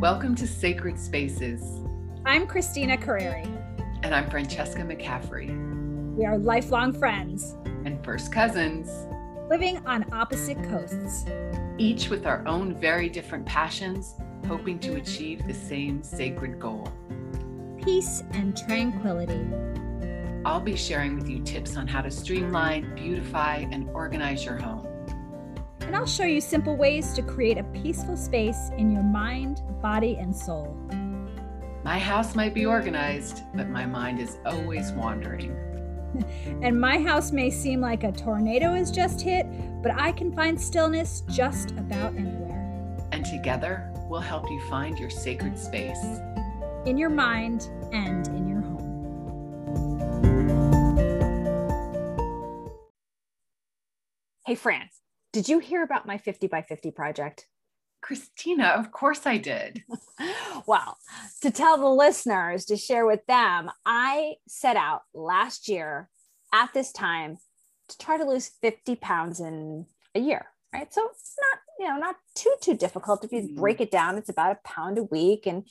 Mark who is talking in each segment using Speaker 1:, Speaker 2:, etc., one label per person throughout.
Speaker 1: Welcome to Sacred Spaces.
Speaker 2: I'm Christina Carreri.
Speaker 1: And I'm Francesca McCaffrey.
Speaker 2: We are lifelong friends
Speaker 1: and first cousins,
Speaker 2: living on opposite coasts,
Speaker 1: each with our own very different passions, hoping to achieve the same sacred goal
Speaker 2: peace and tranquility.
Speaker 1: I'll be sharing with you tips on how to streamline, beautify, and organize your home
Speaker 2: and I'll show you simple ways to create a peaceful space in your mind, body, and soul.
Speaker 1: My house might be organized, but my mind is always wandering.
Speaker 2: and my house may seem like a tornado has just hit, but I can find stillness just about anywhere.
Speaker 1: And together, we'll help you find your sacred space
Speaker 2: in your mind and in your home. Hey, France. Did you hear about my 50 by 50 project?
Speaker 1: Christina, of course I did.
Speaker 2: well, to tell the listeners, to share with them, I set out last year at this time to try to lose 50 pounds in a year, right? So it's not, you know, not too, too difficult. If you mm-hmm. break it down, it's about a pound a week and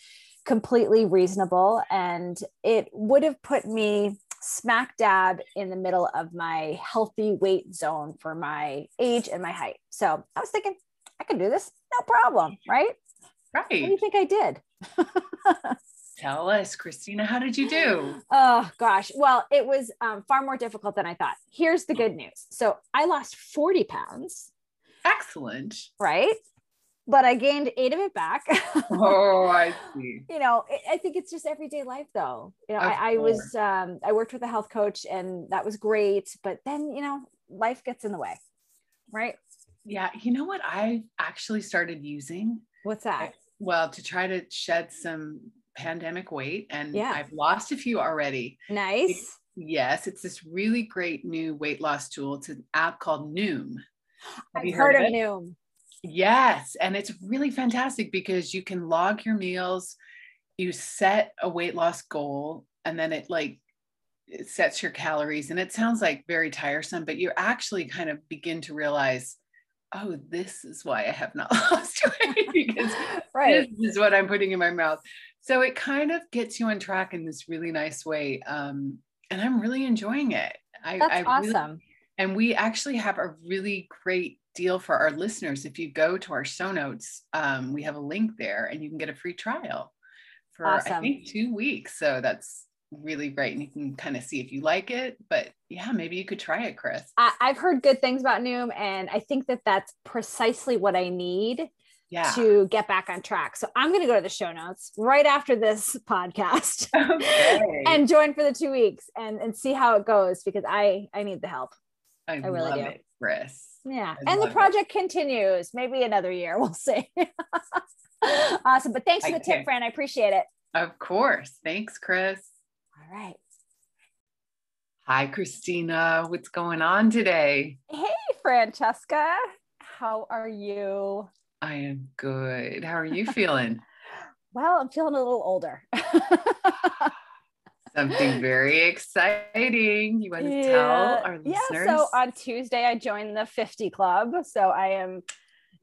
Speaker 2: completely reasonable. And it would have put me smack dab in the middle of my healthy weight zone for my age and my height. So I was thinking, I can do this, no problem, right?
Speaker 1: Right. What
Speaker 2: do you think I did?
Speaker 1: Tell us, Christina, how did you do?
Speaker 2: Oh gosh. Well, it was um, far more difficult than I thought. Here's the good news. So I lost 40 pounds.
Speaker 1: Excellent.
Speaker 2: Right but I gained eight of it back.
Speaker 1: oh, I see.
Speaker 2: You know, I think it's just everyday life though. You know, I, I, was, um, I worked with a health coach and that was great, but then, you know, life gets in the way. Right.
Speaker 1: Yeah. You know what I actually started using?
Speaker 2: What's that?
Speaker 1: I, well, to try to shed some pandemic weight and yeah. I've lost a few already.
Speaker 2: Nice.
Speaker 1: Yes. It's this really great new weight loss tool. It's an app called Noom.
Speaker 2: Have I've you heard, heard of, of Noom.
Speaker 1: Yes. And it's really fantastic because you can log your meals, you set a weight loss goal, and then it like it sets your calories. And it sounds like very tiresome, but you actually kind of begin to realize, oh, this is why I have not lost weight because right. this is what I'm putting in my mouth. So it kind of gets you on track in this really nice way. Um, and I'm really enjoying it.
Speaker 2: I, That's I awesome.
Speaker 1: Really, and we actually have a really great deal for our listeners. If you go to our show notes, um, we have a link there and you can get a free trial for awesome. I think two weeks. So that's really great. And you can kind of see if you like it. But yeah, maybe you could try it, Chris.
Speaker 2: I, have heard good things about Noom, and I think that that's precisely what I need. Yeah. to get back on track. So I'm going to go to the show notes right after this podcast okay. and join for the two weeks and, and see how it goes because I, I need the help.
Speaker 1: I, I really do. It, Chris.
Speaker 2: Yeah. I and the project it. continues. Maybe another year. We'll see. awesome. But thanks for the tip, Fran. I appreciate it.
Speaker 1: Of course. Thanks, Chris.
Speaker 2: All right.
Speaker 1: Hi, Christina. What's going on today?
Speaker 2: Hey, Francesca. How are you?
Speaker 1: I am good. How are you feeling?
Speaker 2: well, I'm feeling a little older.
Speaker 1: Something very exciting. You want to yeah. tell our listeners?
Speaker 2: Yeah. So on Tuesday, I joined the 50 Club. So I am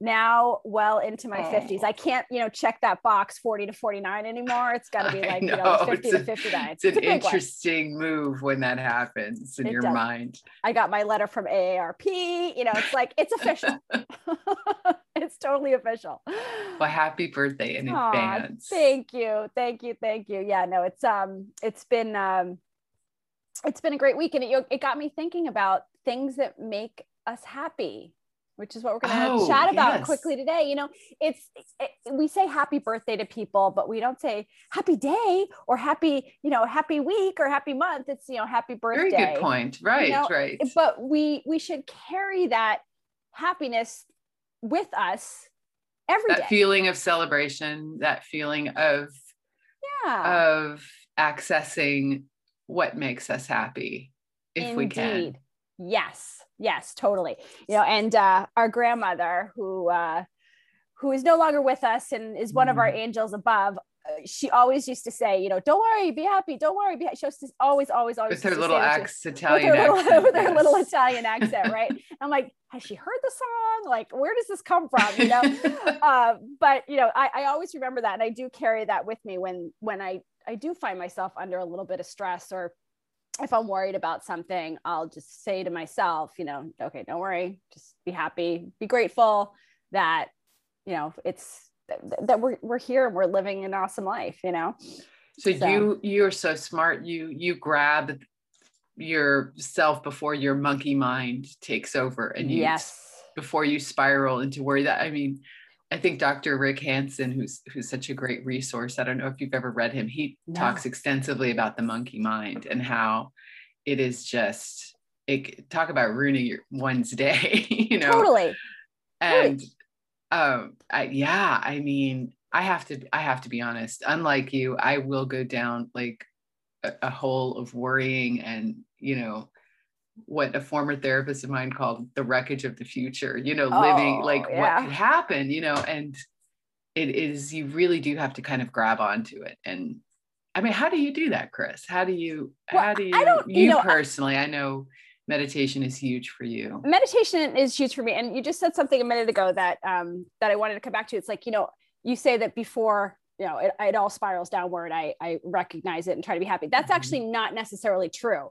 Speaker 2: now well into my oh. 50s. I can't, you know, check that box 40 to 49 anymore. It's got to be like, know. you know, 50 it's to 59.
Speaker 1: It's, it's an interesting one. move when that happens in it your does. mind.
Speaker 2: I got my letter from AARP. You know, it's like, it's official. it's totally official.
Speaker 1: Well, happy birthday in Aww, advance.
Speaker 2: Thank you. Thank you. Thank you. Yeah, no, it's, um, it's been, um, it's been a great week and it, it got me thinking about things that make us happy which is what we're going to oh, chat about yes. quickly today. You know, it's it, we say happy birthday to people, but we don't say happy day or happy, you know, happy week or happy month. It's you know, happy birthday.
Speaker 1: Very good point. Right, you know? right.
Speaker 2: But we we should carry that happiness with us every
Speaker 1: that
Speaker 2: day.
Speaker 1: feeling of celebration, that feeling of
Speaker 2: yeah
Speaker 1: of accessing what makes us happy if Indeed. we can.
Speaker 2: Yes yes totally you know and uh, our grandmother who uh, who is no longer with us and is one mm. of our mm-hmm. angels above she always used to say, you know, don't worry, be happy, don't worry, be happy. She was always, always, always
Speaker 1: with her little
Speaker 2: ex-
Speaker 1: Italian
Speaker 2: with her,
Speaker 1: accent,
Speaker 2: little, with her
Speaker 1: yes.
Speaker 2: little Italian accent, right? I'm like, has she heard the song? Like, where does this come from? You know, uh, but you know, I, I always remember that, and I do carry that with me when when I I do find myself under a little bit of stress or if I'm worried about something, I'll just say to myself, you know, okay, don't worry, just be happy, be grateful that, you know, it's that, we're, we're here and we're living an awesome life, you know?
Speaker 1: So, you you're so smart. You you grab yourself before your monkey mind takes over and you
Speaker 2: yes.
Speaker 1: before you spiral into worry that I mean, I think Dr. Rick Hanson, who's who's such a great resource. I don't know if you've ever read him. He
Speaker 2: No.
Speaker 1: talks extensively about the monkey mind and how it is just it talk about ruining your one's day, you know.
Speaker 2: Totally.
Speaker 1: And um I, yeah, I mean, I have to I have to be honest. Unlike you, I will go down like a, a hole of worrying and, you know, what a former therapist of mine called the wreckage of the future, you know, living
Speaker 2: Oh,
Speaker 1: like
Speaker 2: yeah.
Speaker 1: what could happen, you know, and it is you really do have to kind of grab onto it. And I mean, how do you do that, Chris? How do you
Speaker 2: Well,
Speaker 1: how do you
Speaker 2: I don't- you
Speaker 1: you
Speaker 2: know,
Speaker 1: personally, I know meditation is huge for you.
Speaker 2: meditation is huge for me and you just said something a minute ago that um that i wanted to come back to it's like you know you say that before you know it, it all spirals downward i i recognize it and try to be happy that's
Speaker 1: Mhm.
Speaker 2: actually not necessarily true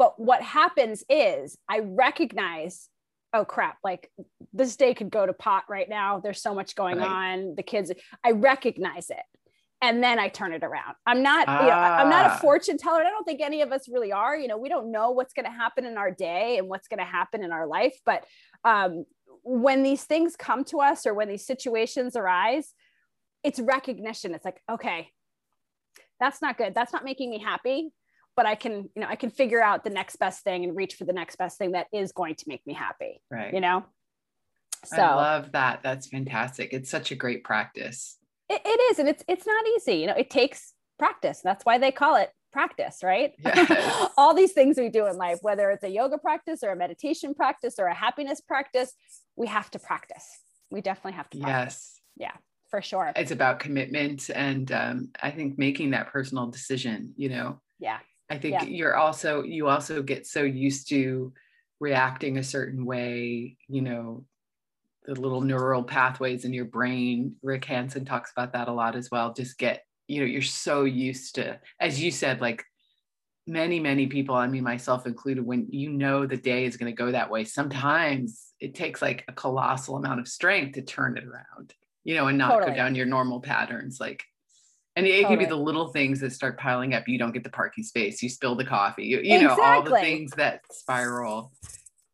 Speaker 2: but what happens is i recognize oh crap like this day could go to pot right now there's so much going
Speaker 1: Right.
Speaker 2: on the kids i recognize it and then I turn it around. I'm not, you know, I'm not
Speaker 1: Ah.
Speaker 2: a fortune teller. I don't think any of us really are. You know, we don't know what's going to happen in our day and what's going to happen in our life. But um, when these things come to us or when these situations arise, it's recognition. It's like, okay, that's not good. That's not making me happy. But I can, you know, I can figure out the next best thing and reach for the next best thing that is going to make me happy.
Speaker 1: Right.
Speaker 2: You know. So
Speaker 1: I love that. That's fantastic. It's such a great practice.
Speaker 2: it, it is, and it's it's not easy. You know, it takes practice. That's why they call it practice, right?
Speaker 1: Yes.
Speaker 2: All these things we do in life, whether it's a yoga practice or a meditation practice or a happiness practice, we have to practice. We definitely have to practice
Speaker 1: Yes.
Speaker 2: Yeah, for sure.
Speaker 1: It's about commitment and um, I think making that personal decision, you know.
Speaker 2: Yeah.
Speaker 1: I think
Speaker 2: Yeah.
Speaker 1: you're also you also get so used to reacting a certain way, you know, the little neural pathways in your brain. Rick Hanson talks about that a lot as well. Just get, you know, you're so used to, as you said, like many, many people, I mean, myself included, when you know the day is going to go that way, sometimes it takes like a colossal amount of strength to turn it around, you know, and not
Speaker 2: Totally.
Speaker 1: go down your normal patterns. Like, and it can be the little things that start piling up. You don't get the parking space, you spill the coffee, you, you know, all the things that spiral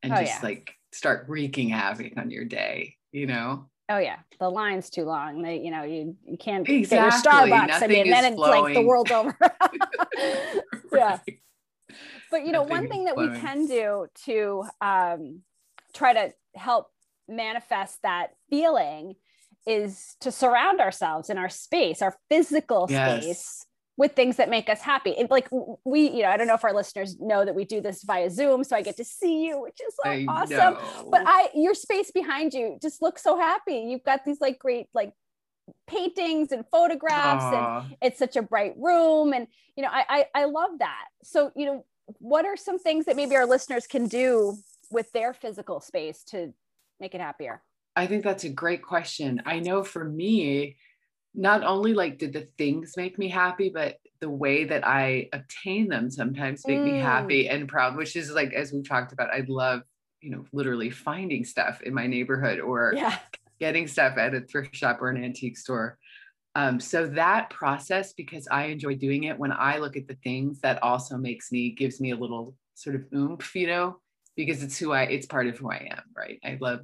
Speaker 1: and
Speaker 2: Oh,
Speaker 1: just
Speaker 2: yeah.
Speaker 1: like start wreaking havoc on your day, you know?
Speaker 2: Oh yeah, the line's too long. They, you know, you, you can't
Speaker 1: Exactly.
Speaker 2: get your Starbucks. I
Speaker 1: Nothing
Speaker 2: mean,
Speaker 1: is
Speaker 2: then it's like the world's over. yeah.
Speaker 1: Right.
Speaker 2: but you know
Speaker 1: Nothing
Speaker 2: one thing that we can do to um, try to help manifest that feeling is to surround ourselves in our space our physical
Speaker 1: Yes.
Speaker 2: space with things that make us happy. It- like we you know i don't know if our listeners know that we do this via zoom so i get to see you which is so
Speaker 1: I
Speaker 2: awesome.
Speaker 1: know.
Speaker 2: but i your space behind you just looks so happy. You've got these like great like paintings and photographs and it's such a bright room and you know I, I i love that. So you know what are some things that maybe our listeners can do with their physical space to make it happier
Speaker 1: I think that's a great question. I know for me, not only like did the things make me happy, but the way that I obtain them sometimes make me
Speaker 2: Mm.
Speaker 1: happy and proud, which is like, as we've talked about, I love, you know, literally finding stuff in my neighborhood or
Speaker 2: yeah
Speaker 1: getting stuff at a thrift shop or an antique store. Um, so that process, because I enjoy doing it, when I look at the things, that also makes me gives me a little sort of oomph, you know, because it's who I, it's part of who I am, right? I love,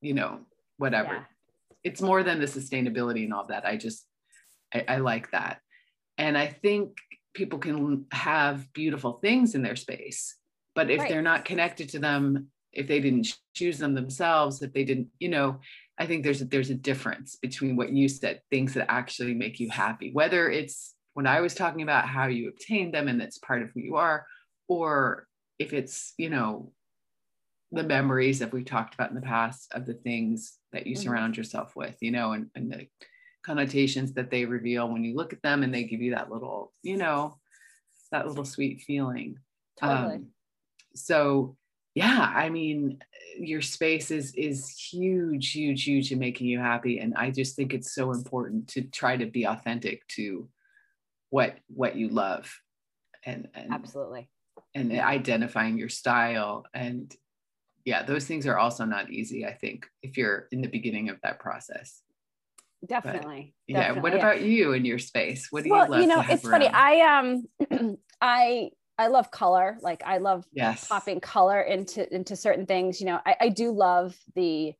Speaker 1: you know, whatever.
Speaker 2: Yeah.
Speaker 1: It's more than the sustainability and all that. I just, I, I like that, and I think people can have beautiful things in their space, but if
Speaker 2: Right.
Speaker 1: they're not connected to them, if they didn't choose them themselves, if they didn't, you know, I think there's a, there's a difference between what you said, things that actually make you happy, whether it's when I was talking about how you obtain them and that's part of who you are, or if it's, you know, the memories that we talked about in the past of the things that you
Speaker 2: Mhm.
Speaker 1: surround yourself with, you know, and, and the connotations that they reveal when you look at them and they give you that little, you know, that little sweet feeling.
Speaker 2: Totally.
Speaker 1: Um, so yeah, I mean, your space is is huge, huge, huge in making you happy. And I just think it's so important to try to be authentic to what what you love and, and
Speaker 2: Absolutely.
Speaker 1: and identifying your style and yeah those things are also not easy i think if you're in the beginning of that process
Speaker 2: Definitely.
Speaker 1: But, yeah
Speaker 2: definitely,
Speaker 1: what about you in your space what do
Speaker 2: well,
Speaker 1: you love
Speaker 2: you know, it's funny. I um I I love color. Like I love
Speaker 1: yes
Speaker 2: popping color into into certain things. You know, I, I do love the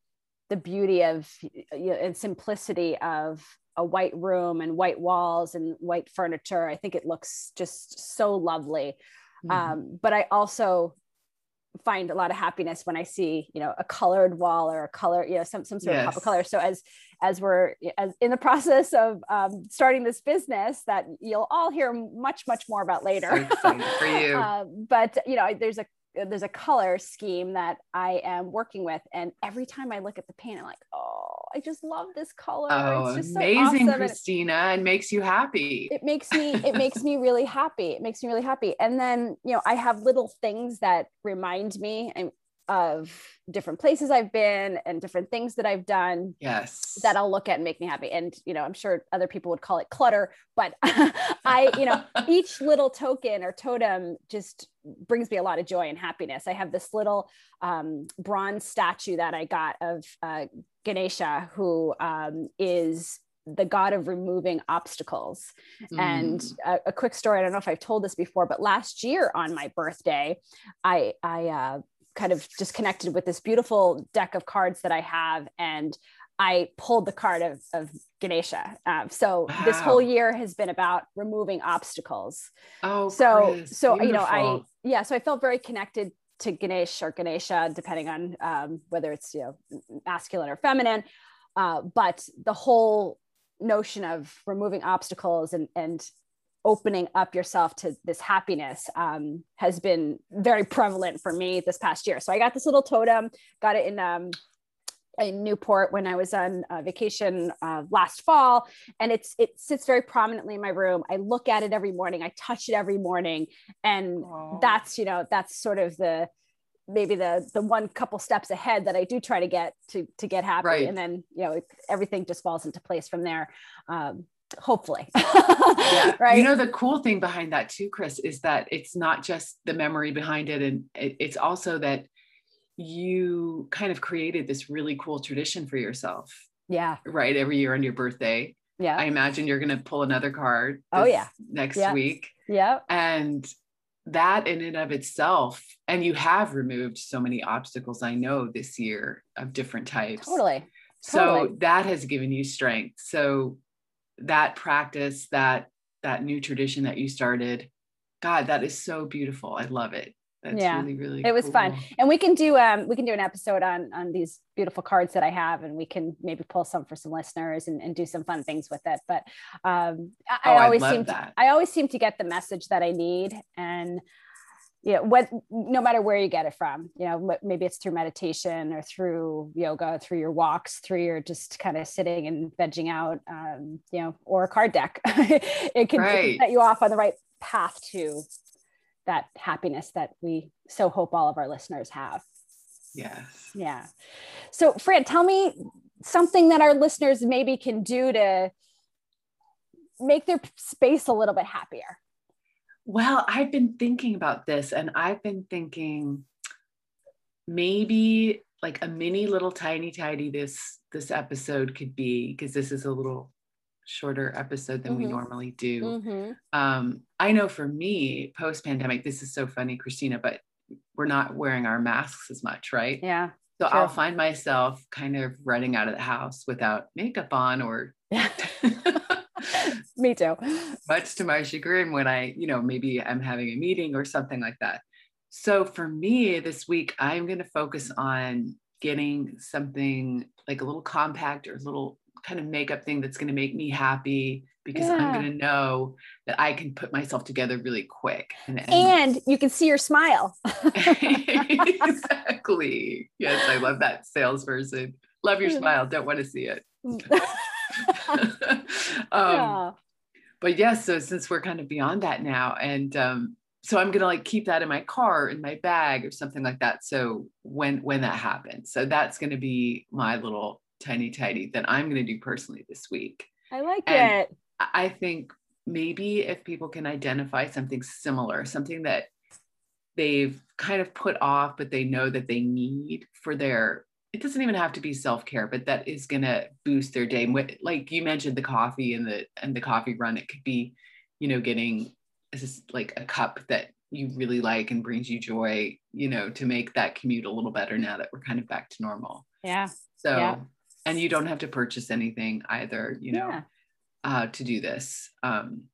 Speaker 2: the beauty of you know, and simplicity of a white room and white walls and white furniture. I think it looks just so lovely.
Speaker 1: Mhm.
Speaker 2: Um, but I also find a lot of happiness when I see, you know, a colored wall or a color, you know, some some sort of pop of color. So as as we're as in the process of um, starting this business that you'll all hear much much more about later.
Speaker 1: So for you.
Speaker 2: Uh, but you know, there's a there's a color scheme that I am working with, and every time I look at the paint, I'm like, oh, I just love this color.
Speaker 1: oh
Speaker 2: it's just
Speaker 1: amazing
Speaker 2: so awesome. and
Speaker 1: christina and makes you happy.
Speaker 2: It makes me it makes me really happy. It makes me really happy. And then you know i have little things that remind me um, of different places i've been and different things that i've done
Speaker 1: yes.
Speaker 2: that i'll look at and make me happy. And you know i'm sure other people would call it clutter but i you know each little token or totem just brings me a lot of joy and happiness i have this little um, bronze statue that i got of uh, ganesha who um, is the god of removing obstacles and
Speaker 1: Mm.
Speaker 2: a, a quick story i don't know if i've told this before but last year on my birthday i i uh, kind of just connected with this beautiful deck of cards that i have and i pulled the card of, of ganesha. Um, so this whole year has been about removing obstacles.
Speaker 1: Oh
Speaker 2: so
Speaker 1: Chris,
Speaker 2: so you know i yeah so i felt very connected to ganesh or ganesha depending on um, whether it's you know masculine or feminine. Uh, but the whole notion of removing obstacles and and opening up yourself to this happiness um, has been very prevalent for me this past year. So i got this little totem got it in um, in Newport when I was on uh, vacation uh, last fall, and it's it sits very prominently in my room. I look at it every morning. I touch it every morning, and
Speaker 1: Aw.
Speaker 2: that's you know that's sort of the maybe the the one couple steps ahead that I do try to get to to get happy,
Speaker 1: Right.
Speaker 2: and then you know everything just falls into place from there. Um, hopefully,
Speaker 1: yeah
Speaker 2: right?
Speaker 1: you know the cool thing behind that too chris is that it's not just the memory behind it and it, it's also that you kind of created this really cool tradition for yourself
Speaker 2: yeah,
Speaker 1: right every year on your birthday.
Speaker 2: Yeah,
Speaker 1: i imagine you're going to pull another card
Speaker 2: Oh, yeah.
Speaker 1: next
Speaker 2: Yeah.
Speaker 1: week.
Speaker 2: Yeah,
Speaker 1: and that in and of itself and you have removed so many obstacles i know this year of different types.
Speaker 2: Totally.
Speaker 1: so
Speaker 2: Totally.
Speaker 1: that has given you strength. So that practice that that new tradition that you started god that is so beautiful. I love it that's
Speaker 2: Yeah,
Speaker 1: really really
Speaker 2: it was fun. and we can do um we can do an episode on on these beautiful cards that i have and we can maybe pull some for some listeners and, and do some fun things with it. But um i,
Speaker 1: Oh,
Speaker 2: I always seem to, i always seem to get the message that i need. And you know what no matter where you get it from you know maybe it's through meditation or through yoga through your walks through your just kind of sitting and vegging out um you know or a card deck. It, can, it can set you off on the right path to that happiness that we so hope all of our listeners have.
Speaker 1: Yes.
Speaker 2: Yeah. So fran tell me something that our listeners maybe can do to make their space a little bit happier.
Speaker 1: Well, I've been thinking about this and I've been thinking maybe like a mini little tiny tidy this this episode could be because this is a little shorter episode than we
Speaker 2: Mhm.
Speaker 1: normally do.
Speaker 2: mm-hmm.
Speaker 1: Um I know for me post pandemic this is so funny Christina but we're not wearing our masks as much, right?
Speaker 2: yeah
Speaker 1: So I'll find myself kind of running out of the house without makeup on or
Speaker 2: me too
Speaker 1: much to my chagrin when I, you know, maybe I'm having a meeting or something like that. So for me this week, I'm going to focus on getting something like a little compact or a little kind of makeup thing that's going to make me happy because I'm going to know that I can put myself together really quick. And, and-
Speaker 2: and you can see your smile
Speaker 1: exactly. Yes, I love that salesperson. Love your smile. Don't want to see it. um, yeah. But yes, yeah, so since we're kind of beyond that now, and um, so I'm gonna like keep that in my car, in my bag, or something like that. So when when that happens, so that's gonna be my little tiny tidy that I'm gonna do personally this week.
Speaker 2: I like and it.
Speaker 1: I think maybe if people can identify something similar, something that they've kind of put off, but they know that they need for their, it doesn't even have to be self-care, but that is going to boost their day. Like you mentioned the coffee and the, and the coffee run, it could be, you know, getting this like a cup that you really like and brings you joy, you know, to make that commute a little better now that we're kind of back to normal.
Speaker 2: Yeah.
Speaker 1: So,
Speaker 2: yeah.
Speaker 1: And you don't have to purchase anything either, you know. Yeah uh, to do this. Um,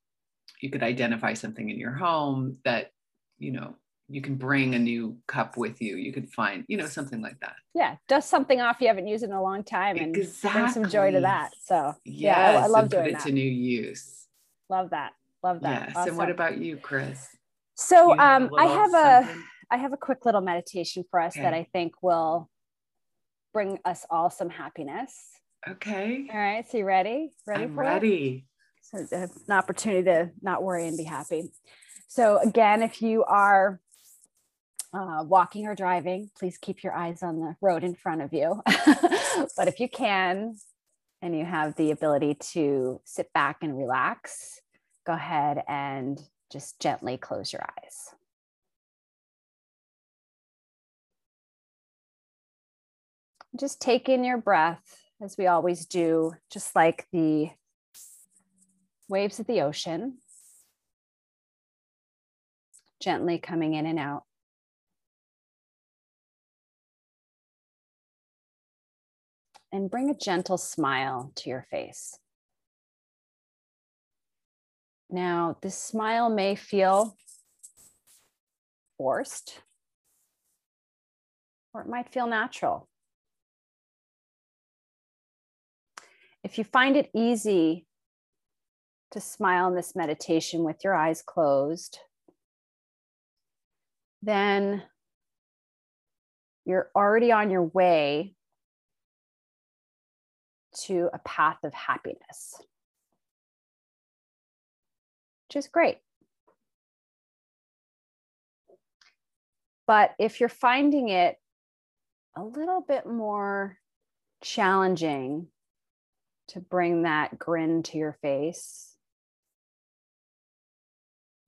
Speaker 1: you could identify something in your home that, you know, you can bring a new cup with you. You could find, you know, something like that.
Speaker 2: Yeah, dust something off you haven't used in a long time and exactly. bring some joy to that. So yes, yeah, I, I love doing put it that.
Speaker 1: to new use.
Speaker 2: Love that. Love that.
Speaker 1: Yes. Awesome. And what about you, Chris?
Speaker 2: So you um, I have something? a I have a quick little meditation for us okay. that I think will bring us all some happiness.
Speaker 1: Okay.
Speaker 2: All right. So you ready?
Speaker 1: Ready I'm for ready.
Speaker 2: It? So an opportunity to not worry and be happy. So again, if you are uh, walking or driving, please keep your eyes on the road in front of you. but if you can, and you have the ability to sit back and relax, go ahead and just gently close your eyes. Just take in your breath as we always do, just like the waves of the ocean, gently coming in and out. And bring a gentle smile to your face. Now, this smile may feel forced, or it might feel natural. If you find it easy to smile in this meditation with your eyes closed, then you're already on your way to a path of happiness, which is great. But if you're finding it a little bit more challenging to bring that grin to your face,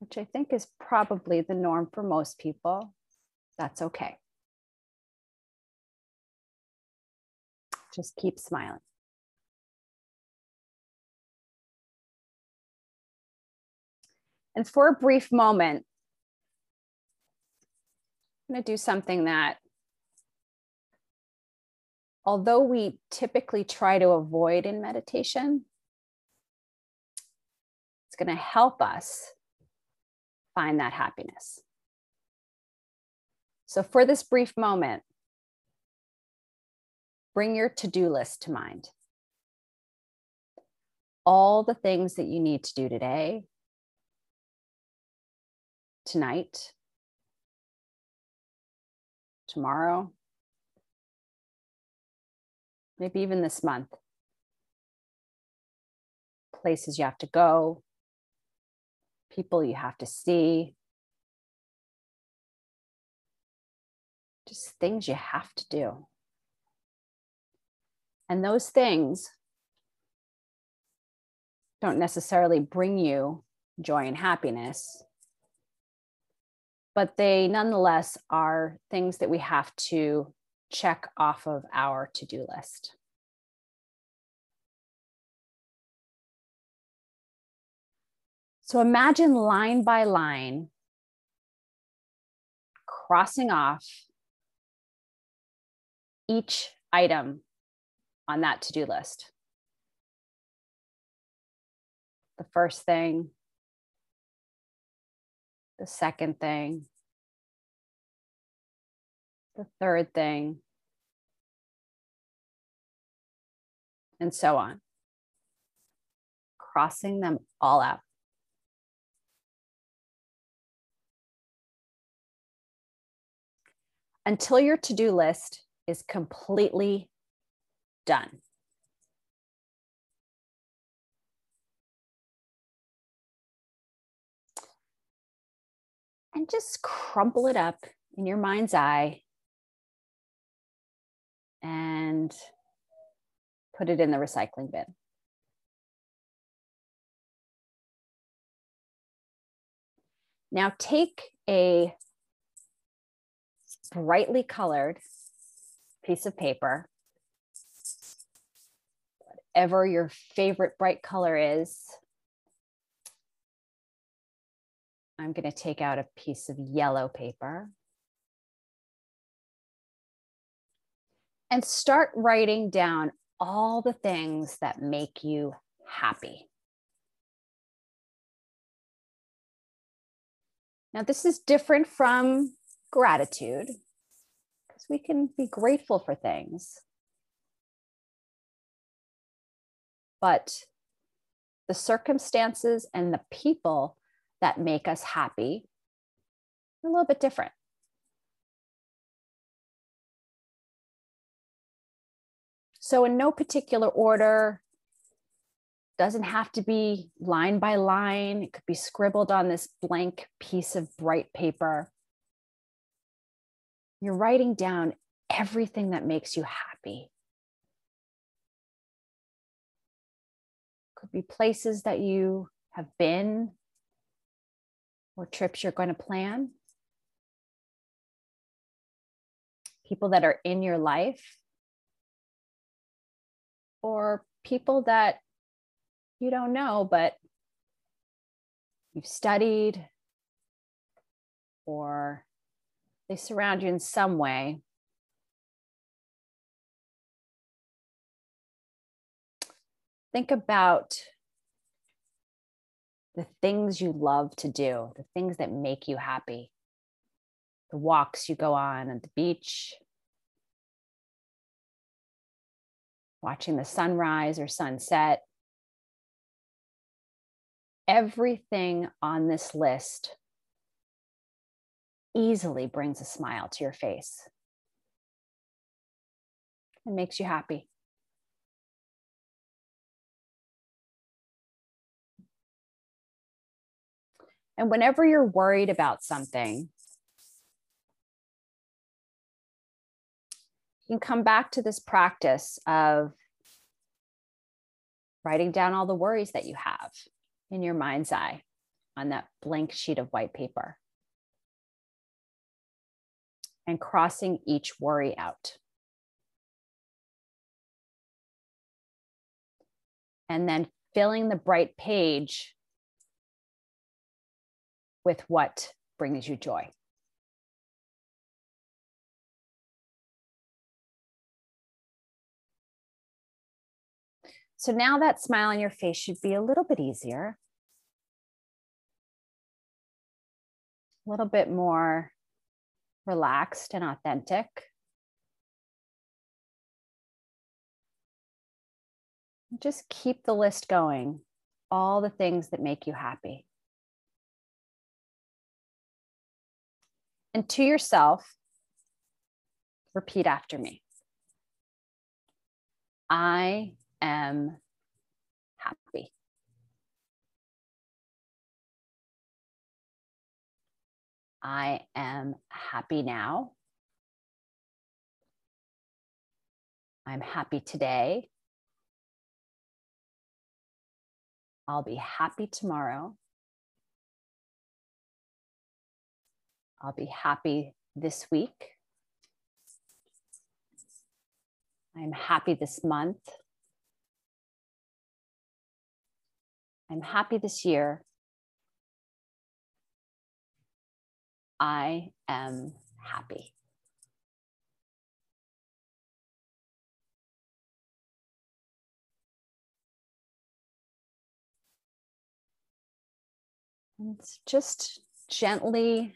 Speaker 2: which I think is probably the norm for most people. That's okay. Just keep smiling. And for a brief moment, I'm going to do something that although we typically try to avoid in meditation, it's going to help us find that happiness. So, for this brief moment, bring your to do list to mind. All the things that you need to do today, tonight, tomorrow, maybe even this month. Places you have to go, people you have to see, just things you have to do. And those things don't necessarily bring you joy and happiness, but they nonetheless are things that we have to check off of our to do list. So imagine line by line crossing off each item on that to do list. The first thing, the second thing, the third thing, and so on. Crossing them all out. Until your to do list is completely done. And just crumple it up in your mind's eye and put it in the recycling bin. Now take a brightly colored piece of paper, whatever your favorite bright color is. I'm going to take out a piece of yellow paper and start writing down all the things that make you happy. Now, this is different from gratitude because we can be grateful for things. But the circumstances and the people that make us happy are a little bit different. So, in no particular order, doesn't have to be line by line. It could be scribbled on this blank piece of bright paper. You're writing down everything that makes you happy. Could be places that you have been or trips you're going to plan. People that are in your life or people that you don't know, but you've studied or they surround you in some way. Think about the things you love to do, the things that make you happy, the walks you go on at the beach, watching the sunrise or sunset, everything on this list easily brings a smile to your face. It makes you happy. And whenever you're worried about something, can come back to this practice of writing down all the worries that you have in your mind's eye on that blank sheet of white paper and crossing each worry out. And then filling the bright page with what brings you joy. So now that smile on your face should be a little bit easier, a little bit more relaxed and authentic. Just keep the list going, all the things that make you happy. And to yourself, repeat after me. I am happy. I am happy now. I'm happy today. I'll be happy tomorrow. I'll be happy this week. I'm happy this month. I'm happy this year. I am happy. And just gently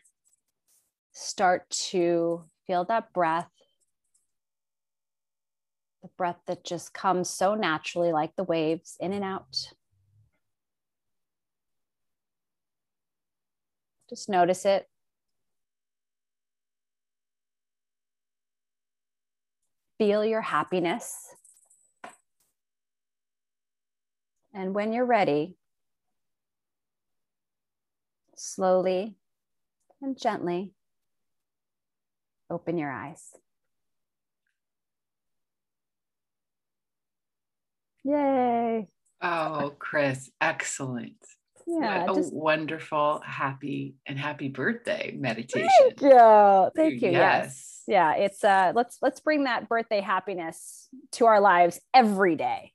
Speaker 2: start to feel that breath, the breath that just comes so naturally, like the waves in and out. Just notice it. Feel your happiness. And when you're ready, slowly and gently open your eyes. Yay.
Speaker 1: Oh, Chris, excellent.
Speaker 2: Yeah.
Speaker 1: What a wonderful, happy, and happy birthday meditation.
Speaker 2: thank you. Thank you. Yes.
Speaker 1: Yes.
Speaker 2: Yeah. It's uh let's let's bring that birthday happiness to our lives every day,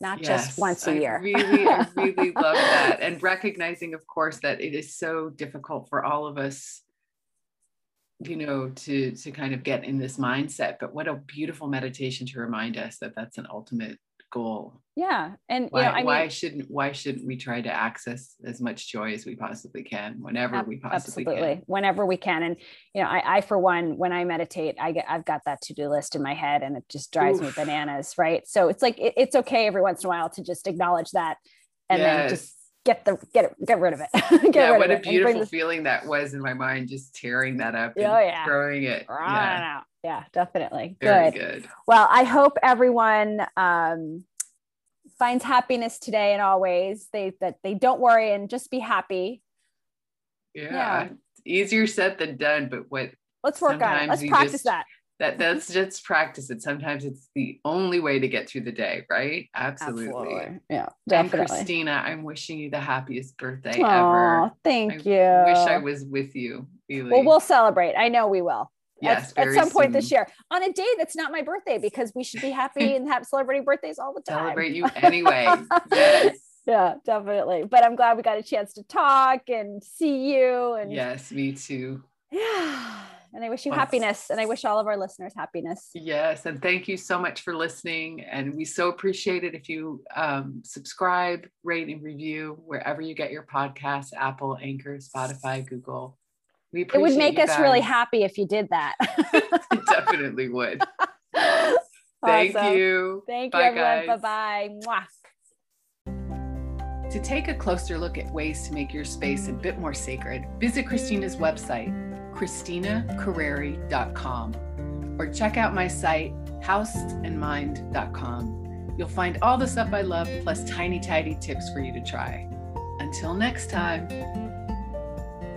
Speaker 2: not just once a
Speaker 1: I
Speaker 2: year.
Speaker 1: really, I really love that. And recognizing, of course, that it is so difficult for all of us, you know, to to kind of get in this mindset. But what a beautiful meditation to remind us that that's an ultimate goal.
Speaker 2: yeah. And
Speaker 1: Why,
Speaker 2: you know, I
Speaker 1: why
Speaker 2: mean
Speaker 1: shouldn't why shouldn't we try to access as much joy as we possibly can whenever
Speaker 2: Ab-
Speaker 1: we possibly
Speaker 2: absolutely
Speaker 1: can?
Speaker 2: whenever we can and you know I, I for one when i meditate i get i've got that to-do list in my head and it just drives me bananas right so it's like it, it's okay every once in a while to just acknowledge that and then just get the get it get rid of it get
Speaker 1: yeah,
Speaker 2: rid
Speaker 1: what
Speaker 2: of
Speaker 1: a beautiful
Speaker 2: this-
Speaker 1: feeling that was in my mind, just tearing that up
Speaker 2: Oh,
Speaker 1: and
Speaker 2: yeah.
Speaker 1: throwing it. Yeah,
Speaker 2: out. Yeah definitely
Speaker 1: very
Speaker 2: good.
Speaker 1: good.
Speaker 2: well i hope everyone um finds happiness today and always they that they don't worry and just be happy
Speaker 1: Yeah.
Speaker 2: Yeah.
Speaker 1: Easier said than done, but what
Speaker 2: let's work on it let's practice
Speaker 1: just-
Speaker 2: that
Speaker 1: that that's just practice it. Sometimes it's the only way to get through the day, right? Absolutely.
Speaker 2: yeah
Speaker 1: And
Speaker 2: definitely
Speaker 1: Christina, I'm wishing you the happiest birthday
Speaker 2: Aw,
Speaker 1: ever.
Speaker 2: thank
Speaker 1: I
Speaker 2: you.
Speaker 1: Wish I was with you. Really.
Speaker 2: Well, we'll celebrate. I know we will.
Speaker 1: Yes,
Speaker 2: at, at some point this year on a day that's not my birthday because we should be happy and have celebrating birthdays all the time.
Speaker 1: Celebrate you anyway. yes.
Speaker 2: Yeah, definitely. But I'm glad we got a chance to talk and see you and
Speaker 1: Yes, me too.
Speaker 2: yeah. And I wish you
Speaker 1: Well,
Speaker 2: happiness and I wish all of our listeners happiness.
Speaker 1: Yes, and thank you so much for listening. And we so appreciate it if you um, subscribe, rate, and review wherever you get your podcasts Apple, Anchor, Spotify, Google. We
Speaker 2: It would make
Speaker 1: you
Speaker 2: us really happy if you did that.
Speaker 1: It definitely would. Thank
Speaker 2: Awesome.
Speaker 1: you.
Speaker 2: Thank you,
Speaker 1: Bye,
Speaker 2: everyone. Bye bye.
Speaker 1: To take a closer look at ways to make your space a bit more sacred, visit Christina's website, ChristinaCarreri.com, or check out my site, houseandmind.com. You'll find all the stuff I love, plus tiny, tiny tips for you to try. Until next time.